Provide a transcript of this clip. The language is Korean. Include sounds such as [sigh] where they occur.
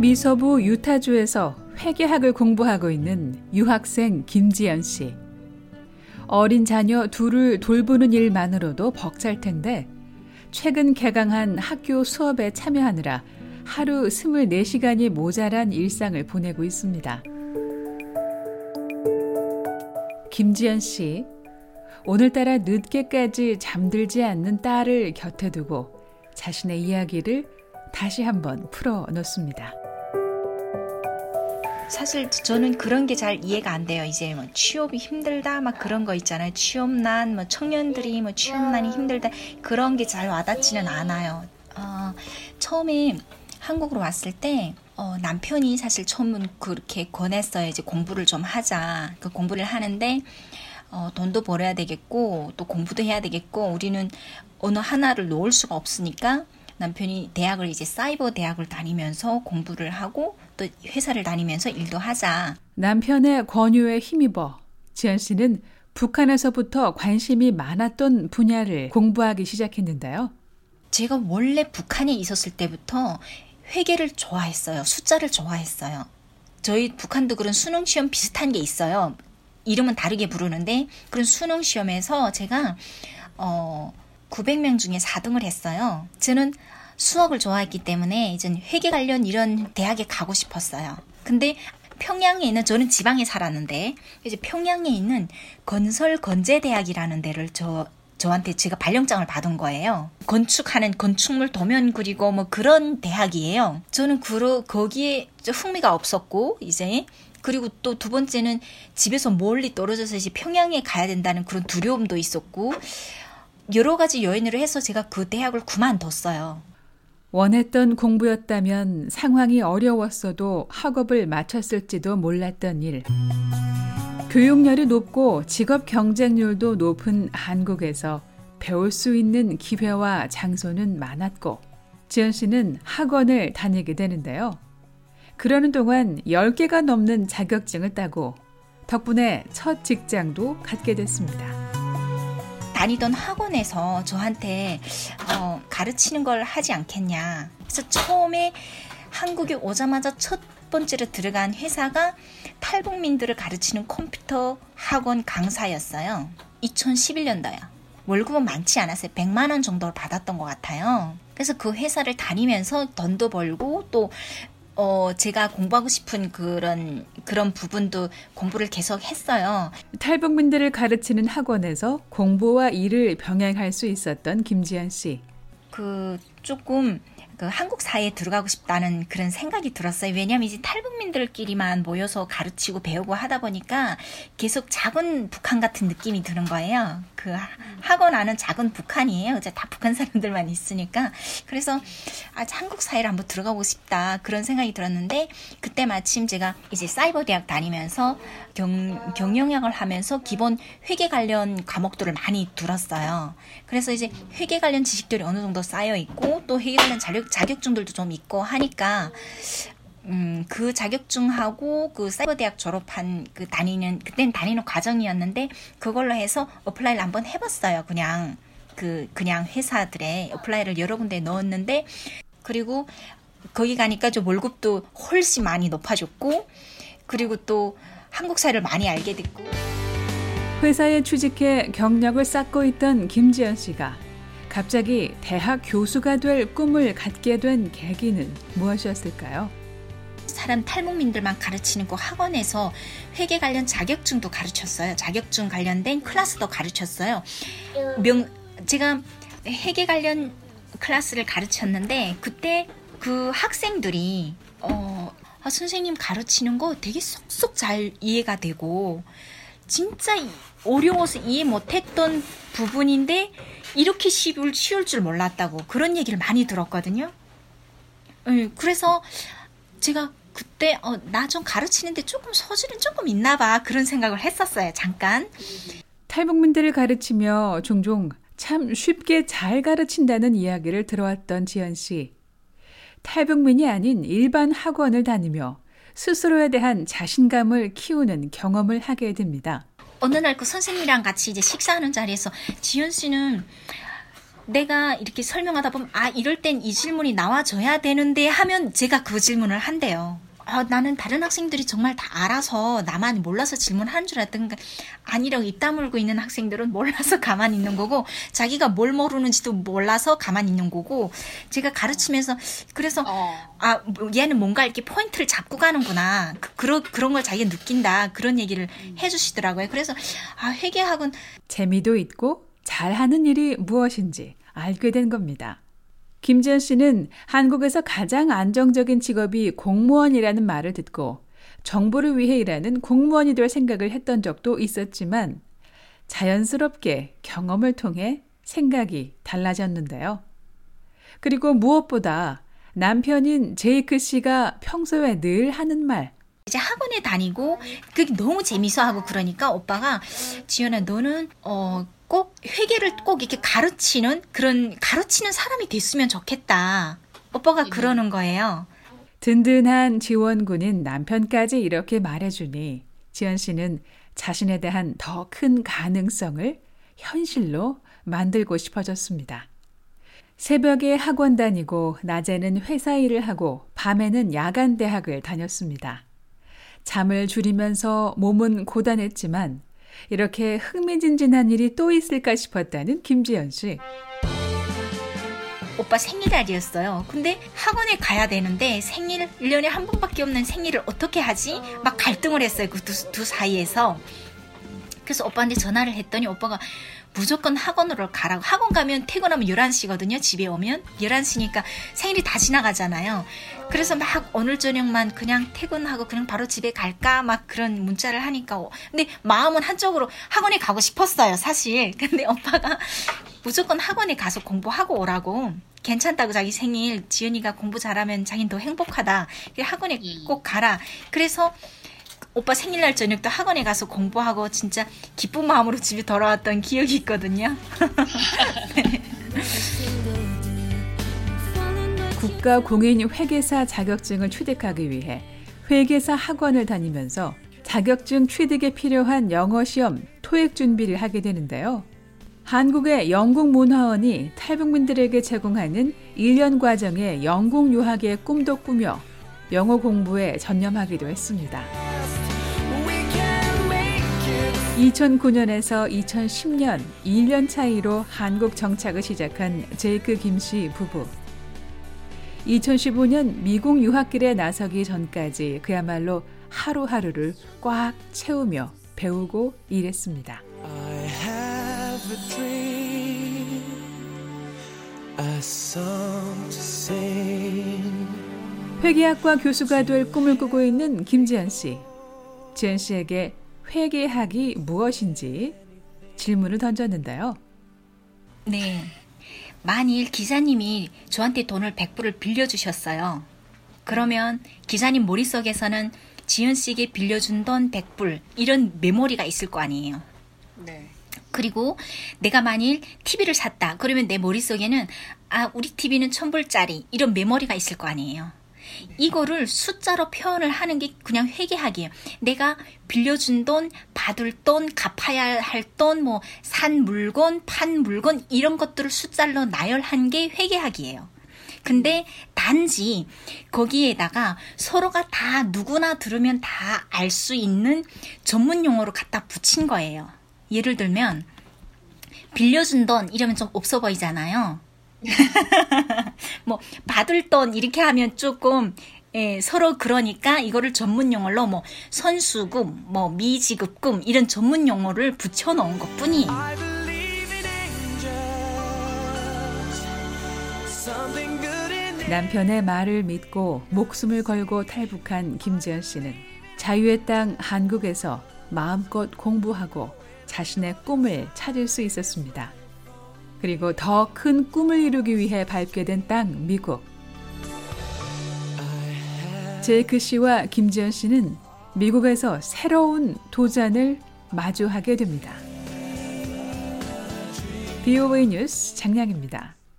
미서부 유타주에서 회계학을 공부하고 있는 유학생 김지연 씨. 어린 자녀 둘을 돌보는 일만으로도 벅찰 텐데 최근 개강한 학교 수업에 참여하느라 하루 24시간이 모자란 일상을 보내고 있습니다. 김지연 씨, 오늘따라 늦게까지 잠들지 않는 딸을 곁에 두고 자신의 이야기를 다시 한번 풀어 놓습니다. 사실 저는 그런 게 잘 이해가 안 돼요. 이제 뭐 취업이 힘들다 막 그런 거 있잖아요. 취업난 뭐 청년들이 뭐 취업난이 힘들다 그런 게 잘 와닿지는 않아요. 어, 처음에 한국으로 왔을 때 어, 남편이 사실 처음은 그렇게 권했어요. 이제 공부를 좀 하자. 그 공부를 하는데 어, 돈도 벌어야 되겠고 또 공부도 해야 되겠고 우리는 어느 하나를 놓을 수가 없으니까 남편이 대학을 이제 사이버 대학을 다니면서 공부를 하고 또 회사를 다니면서 일도 하자. 남편의 권유에 힘입어 지연 씨는 북한에서부터 관심이 많았던 분야를 공부하기 시작했는데요. 제가 원래 북한에 있었을 때부터 회계를 좋아했어요. 숫자를 좋아했어요. 저희 북한도 그런 수능 시험 비슷한 게 있어요. 이름은 다르게 부르는데 그런 수능 시험에서 제가 어 900명 중에 4등을 했어요. 저는 수학을 좋아했기 때문에 이제 회계 관련 이런 대학에 가고 싶었어요. 근데 평양에 있는 저는 지방에 살았는데 이제 평양에 있는 건설 건재 대학이라는 데를 저 저한테 제가 발령장을 받은 거예요. 건축하는 건축물 도면 그리고 뭐 그런 대학이에요. 저는 그 거기에 흥미가 없었고 이제 그리고 또 두 번째는 집에서 멀리 떨어져서 이제 평양에 가야 된다는 그런 두려움도 있었고 여러 가지 요인으로 해서 제가 그 대학을 그만뒀어요. 원했던 공부였다면 상황이 어려웠어도 학업을 마쳤을지도 몰랐던 일. 교육열이 높고 직업 경쟁률도 높은 한국에서 배울 수 있는 기회와 장소는 많았고, 지연 씨는 학원을 다니게 되는데요. 그러는 동안 10개가 넘는 자격증을 따고 덕분에 첫 직장도 갖게 됐습니다. 다니던 학원에서 저한테 어, 가르치는 걸 하지 않겠냐. 그래서 처음에 한국에 오자마자 첫 번째로 들어간 회사가 탈북민들을 가르치는 컴퓨터 학원 강사였어요. 2011년도야. 월급은 많지 않았어요. 100만 원 정도를 받았던 것 같아요. 그래서 그 회사를 다니면서 돈도 벌고 또 어, 제가 공부하고 싶은 그런, 그런 부분도 공부를 계속 했어요. 탈북민들을 가르치는 학원에서 공부와 일을 병행할 수 있었던 김지현 씨. 그, 조금, 그 한국 사회에 들어가고 싶다는 그런 생각이 들었어요. 왜냐하면 이제 탈북민들끼리만 모여서 가르치고 배우고 하다 보니까 계속 작은 북한 같은 느낌이 드는 거예요. 그 학원 안은 작은 북한이에요. 이제 다 북한 사람들만 있으니까 그래서 아 한국 사회를 한번 들어가고 싶다 그런 생각이 들었는데 그때 마침 제가 이제 사이버 대학 다니면서 경, 경영학을 하면서 기본 회계 관련 과목들을 많이 들었어요. 그래서 이제 회계 관련 지식들이 어느 정도 쌓여 있고 또 회계 관련 자격, 자격증들도 좀 있고 하니까 음, 그 자격증하고 그 사이버 대학 졸업한 그 다니는 그땐 다니는 과정이었는데 그걸로 해서 apply를 한번 해봤어요. 그냥 그 그냥 회사들에 apply를 여러 군데 넣었는데 그리고 거기 가니까 좀 월급도 훨씬 많이 높아졌고 그리고 또 한국 사회를 많이 알게 됐고 회사에 취직해 경력을 쌓고 있던 김지연 씨가 갑자기 대학 교수가 될 꿈을 갖게 된 계기는 무엇이었을까요? 사람 탈북민들만 가르치는 그 학원에서 회계 관련 자격증도 가르쳤어요. 자격증 관련된 클래스도 가르쳤어요. 명 제가 회계 관련 클래스를 가르쳤는데 그때 그 학생들이 어 아, 선생님 가르치는 거 되게 쏙쏙 잘 이해가 되고 진짜 어려워서 이해 못했던 부분인데 이렇게 쉬울, 쉬울 줄 몰랐다고 그런 얘기를 많이 들었거든요. 네, 그래서 제가 그때 어, 나 좀 가르치는데 조금 소질은 조금 있나 봐 그런 생각을 했었어요. 잠깐. 탈북민들을 가르치며 종종 참 쉽게 잘 가르친다는 이야기를 들어왔던 지연 씨. 탈북민이 아닌 일반 학원을 다니며 스스로에 대한 자신감을 키우는 경험을 하게 됩니다. 어느 날 그 선생님이랑 같이 이제 식사하는 자리에서 지연 씨는 내가 이렇게 설명하다 보면 아 이럴 땐 이 질문이 나와줘야 되는데 하면 제가 그 질문을 한대요. 아, 나는 다른 학생들이 정말 다 알아서 나만 몰라서 질문하는 줄 알았던 가 아니라고 입 다물고 있는 학생들은 몰라서 [laughs] 가만히 있는 거고 자기가 뭘 모르는지도 몰라서 가만히 있는 거고 제가 가르치면서 그래서 어. 아 뭐, 얘는 뭔가 이렇게 포인트를 잡고 가는구나 그, 그런 그런 걸 자기가 느낀다 그런 얘기를 음. 해주시더라고요. 그래서 아 회계학은 재미도 있고 잘하는 일이 무엇인지 알게 된 겁니다. 김지현 씨는 한국에서 가장 안정적인 직업이 공무원이라는 말을 듣고 정부를 위해 일하는 공무원이 될 생각을 했던 적도 있었지만 자연스럽게 경험을 통해 생각이 달라졌는데요. 그리고 무엇보다 남편인 제이크 씨가 평소에 늘 하는 말. 이제 학원에 다니고 그게 너무 재밌어 하고 그러니까 오빠가 지연아 너는 어 꼭 회계를 꼭 이렇게 가르치는 그런 가르치는 사람이 됐으면 좋겠다. 오빠가 음. 그러는 거예요. 든든한 지원군인 남편까지 이렇게 말해주니 지연 씨는 자신에 대한 더 큰 가능성을 현실로 만들고 싶어졌습니다. 새벽에 학원 다니고 낮에는 회사 일을 하고 밤에는 야간 대학을 다녔습니다. 잠을 줄이면서 몸은 고단했지만 이렇게 흥미진진한 일이 또 있을까 싶었다는 김지연 씨. 오빠 생일날이었어요. 근데 학원에 가야 되는데 생일 1년에 한 번밖에 없는 생일을 어떻게 하지? 막 갈등을 했어요. 그두 두 사이에서. 그래서 오빠한테 전화를 했더니 오빠가 무조건 학원으로 가라고. 학원 가면 퇴근하면 11시거든요. 집에 오면. 11시니까 생일이 다 지나가잖아요. 그래서 막 오늘 저녁만 그냥 퇴근하고 그냥 바로 집에 갈까? 막 그런 문자를 하니까. 근데 마음은 한쪽으로 학원에 가고 싶었어요. 사실. [laughs] 근데 오빠가 무조건 학원에 가서 공부하고 오라고. 괜찮다고 자기 생일 지연이가 공부 잘하면 자기는 더 행복하다. 학원에 음. 꼭 가라. 그래서 오빠 생일날 저녁도 학원에 가서 공부하고 진짜 기쁜 마음으로 집에 돌아왔던 기억이 있거든요. 네. [laughs] 국가 공인 회계사 자격증을 취득하기 위해 회계사 학원을 다니면서 자격증 취득에 필요한 영어 시험 토익 준비를 하게 되는데요. 한국의 영국 문화원이 탈북민들에게 제공하는 1년 과정의 영국 유학의 꿈도 꾸며 영어 공부에 전념하기도 했습니다. 2009년에서 2010년 1년 차이로 한국 정착을 시작한 제이크 김씨 부부. 2015년 미국 유학길에 나서기 전까지 그야말로 하루하루를 꽉 채우며 배우고 일했습니다. 회계학과 교수가 될 꿈을 꾸고 있는 김지현 씨. 지현 씨에게 회계학이 무엇인지 질문을 던졌는데요. 네. 만일 기사님이 저한테 돈을 100불을 빌려주셨어요. 그러면 기사님 머릿속에서는 지은 씨에게 빌려준 돈 100불 이런 메모리가 있을 거 아니에요. 네. 그리고 내가 만일 TV를 샀다. 그러면 내 머릿속에는 아, 우리 TV는 1000불짜리 이런 메모리가 있을 거 아니에요. 이거를 숫자로 표현을 하는 게 그냥 회계학이에요. 내가 빌려준 돈, 받을 돈, 갚아야 할 돈, 뭐, 산 물건, 판 물건, 이런 것들을 숫자로 나열한 게 회계학이에요. 근데 단지 거기에다가 서로가 다 누구나 들으면 다 알 수 있는 전문 용어로 갖다 붙인 거예요. 예를 들면, 빌려준 돈 이러면 좀 없어 보이잖아요. [laughs] 뭐 받을 돈 이렇게 하면 조금 예, 서로 그러니까 이거를 전문 용어로 뭐 선수금, 뭐 미지급금 이런 전문 용어를 붙여 놓은 것뿐이에요. 남편의 말을 믿고 목숨을 걸고 탈북한 김재현 씨는 자유의 땅 한국에서 마음껏 공부하고 자신의 꿈을 찾을 수 있었습니다. 그리고 더 큰 꿈을 이루기 위해 밟게 된 땅 미국. 제이크 씨와 김지연 씨는 미국에서 새로운 도전을 마주하게 됩니다. BOA 뉴스 장량입니다.